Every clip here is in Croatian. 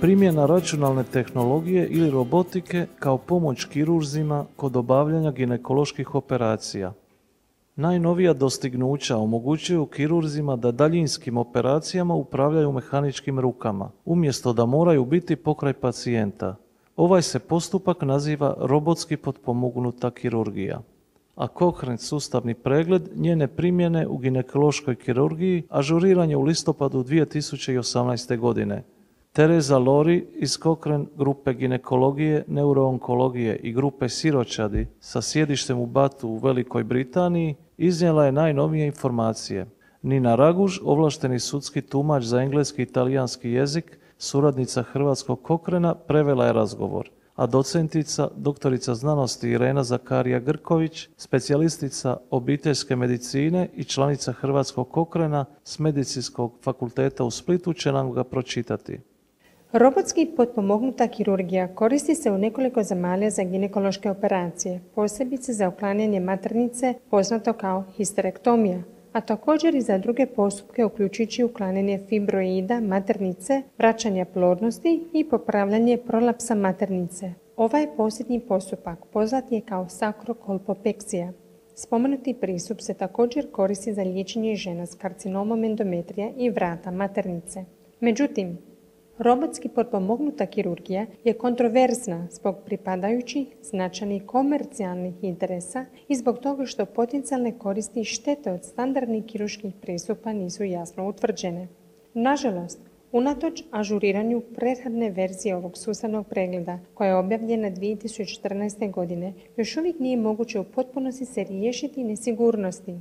primjena računalne tehnologije ili robotike kao pomoć kirurzima kod obavljanja ginekoloških operacija. Najnovija dostignuća omogućuju kirurzima da daljinskim operacijama upravljaju mehaničkim rukama, umjesto da moraju biti pokraj pacijenta. Ovaj se postupak naziva robotski potpomognuta kirurgija. A Cochrane sustavni pregled njene primjene u ginekološkoj kirurgiji ažuriran je u listopadu 2018. godine. Tereza Lori iz Cochrane grupe ginekologije, neuroonkologije i grupe Siročadi sa sjedištem u Batu u Velikoj Britaniji iznijela je najnovije informacije. Nina Raguž, ovlašteni sudski tumač za engleski i talijanski jezik, suradnica Hrvatskog Kokrena, prevela je razgovor, a docentica, doktorica znanosti Irena Zakarija Grković, specijalistica obiteljske medicine i članica Hrvatskog Kokrena s Medicinskog fakulteta u Splitu će nam ga pročitati. Robotski potpomognuta kirurgija koristi se u nekoliko zemalja za ginekološke operacije, posebice za uklanjanje maternice poznato kao histerektomija, a također i za druge postupke uključujući uklanjanje fibroida maternice, vraćanje plodnosti i popravljanje prolapsa maternice. Ovaj posljednji postupak poznat je kao sakrokolpopeksija. Spomenuti pristup se također koristi za liječenje žena s karcinomom endometrija i vrata maternice. Međutim, Robotski potpomognuta kirurgija je kontroverzna zbog pripadajućih značajnih komercijalnih interesa i zbog toga što potencijalne koristi i štete od standardnih kirurških pristupa nisu jasno utvrđene. Nažalost, Unatoč ažuriranju prethodne verzije ovog sustavnog pregleda, koja je objavljena 2014. godine, još uvijek nije moguće u potpunosti se riješiti nesigurnosti.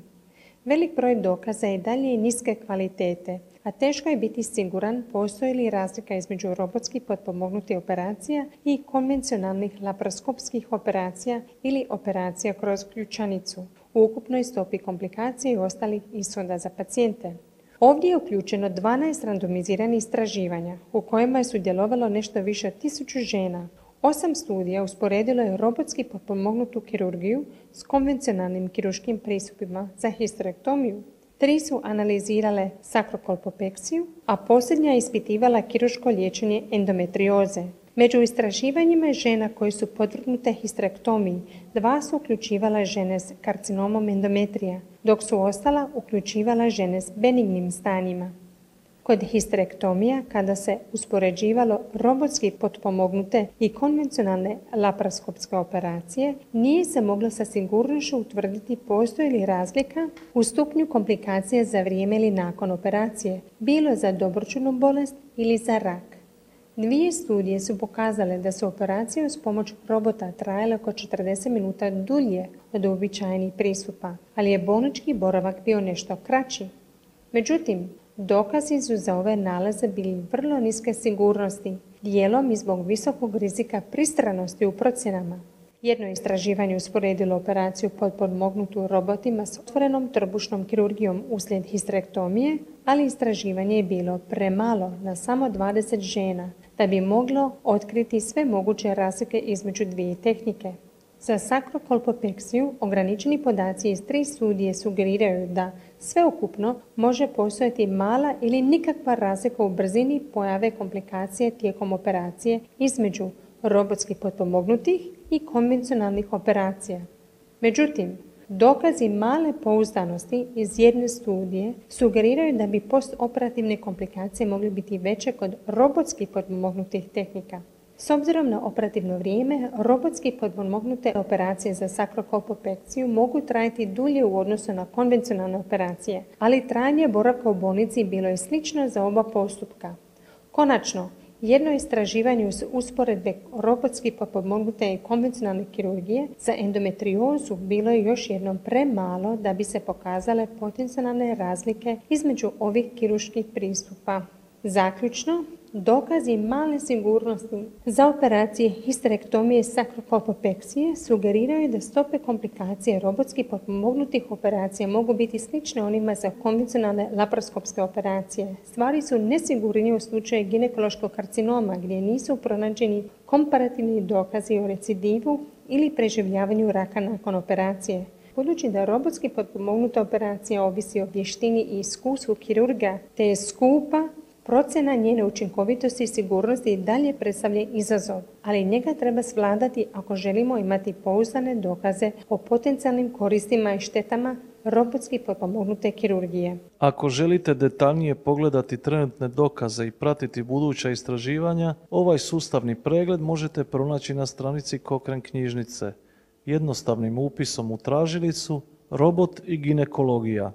Velik broj dokaza je dalje niske kvalitete, a teško je biti siguran postoji li razlika između robotskih potpomognutih operacija i konvencionalnih laparoskopskih operacija ili operacija kroz ključanicu u ukupnoj stopi komplikacije i ostalih ishoda za pacijente. Ovdje je uključeno 12 randomiziranih istraživanja u kojima je sudjelovalo nešto više od tisuću žena. Osam studija usporedilo je robotski potpomognutu kirurgiju s konvencionalnim kirurškim pristupima za histerektomiju Tri su analizirale sakrokolpopeksiju, a posljednja je ispitivala kiruško liječenje endometrioze. Među istraživanjima žena koje su podvrgnute histrektomiji, dva su uključivala žene s karcinomom endometrija, dok su ostala uključivala žene s benignim stanjima. Kod histerektomija, kada se uspoređivalo robotski potpomognute i konvencionalne laparoskopske operacije, nije se moglo sa sigurnošću utvrditi postoji li razlika u stupnju komplikacije za vrijeme ili nakon operacije, bilo za dobročunu bolest ili za rak. Dvije studije su pokazale da su operacije uz pomoć robota trajale oko 40 minuta dulje od uobičajenih pristupa, ali je bolnički boravak bio nešto kraći. Međutim, Dokazi su za ove nalaze bili vrlo niske sigurnosti, dijelom i zbog visokog rizika pristranosti u procjenama. Jedno istraživanje usporedilo operaciju podmognutu robotima s otvorenom trbušnom kirurgijom uslijed histrektomije, ali istraživanje je bilo premalo na samo 20 žena da bi moglo otkriti sve moguće razlike između dvije tehnike. Za sakrokolpopeksiju ograničeni podaci iz tri studije sugeriraju da sveukupno može postojati mala ili nikakva razlika u brzini pojave komplikacije tijekom operacije između robotski potpomognutih i konvencionalnih operacija. Međutim, dokazi male pouzdanosti iz jedne studije sugeriraju da bi postoperativne komplikacije mogli biti veće kod robotski potpomognutih tehnika. S obzirom na operativno vrijeme, robotski podmognute operacije za sakrokolpopekciju mogu trajati dulje u odnosu na konvencionalne operacije, ali trajanje boravka u bolnici bilo je slično za oba postupka. Konačno, jedno istraživanje uz usporedbe robotski potpomognute i konvencionalne kirurgije za endometriozu bilo je još jednom premalo da bi se pokazale potencijalne razlike između ovih kirurških pristupa. Zaključno, Dokazi male sigurnosti za operacije histerektomije sakrokolpopeksije sugeriraju da stope komplikacije robotski potpomognutih operacija mogu biti slične onima za konvencionalne laparoskopske operacije. Stvari su nesigurnije u slučaju ginekološkog karcinoma gdje nisu pronađeni komparativni dokazi o recidivu ili preživljavanju raka nakon operacije. Budući da robotski potpomognuta operacija ovisi o vještini i iskustvu kirurga, te je skupa, Procjena njene učinkovitosti i sigurnosti i dalje predstavlja izazov, ali njega treba svladati ako želimo imati pouzdane dokaze o potencijalnim koristima i štetama robotski potpomognute kirurgije. Ako želite detaljnije pogledati trenutne dokaze i pratiti buduća istraživanja, ovaj sustavni pregled možete pronaći na stranici Kokren knjižnice jednostavnim upisom u tražilicu robot i ginekologija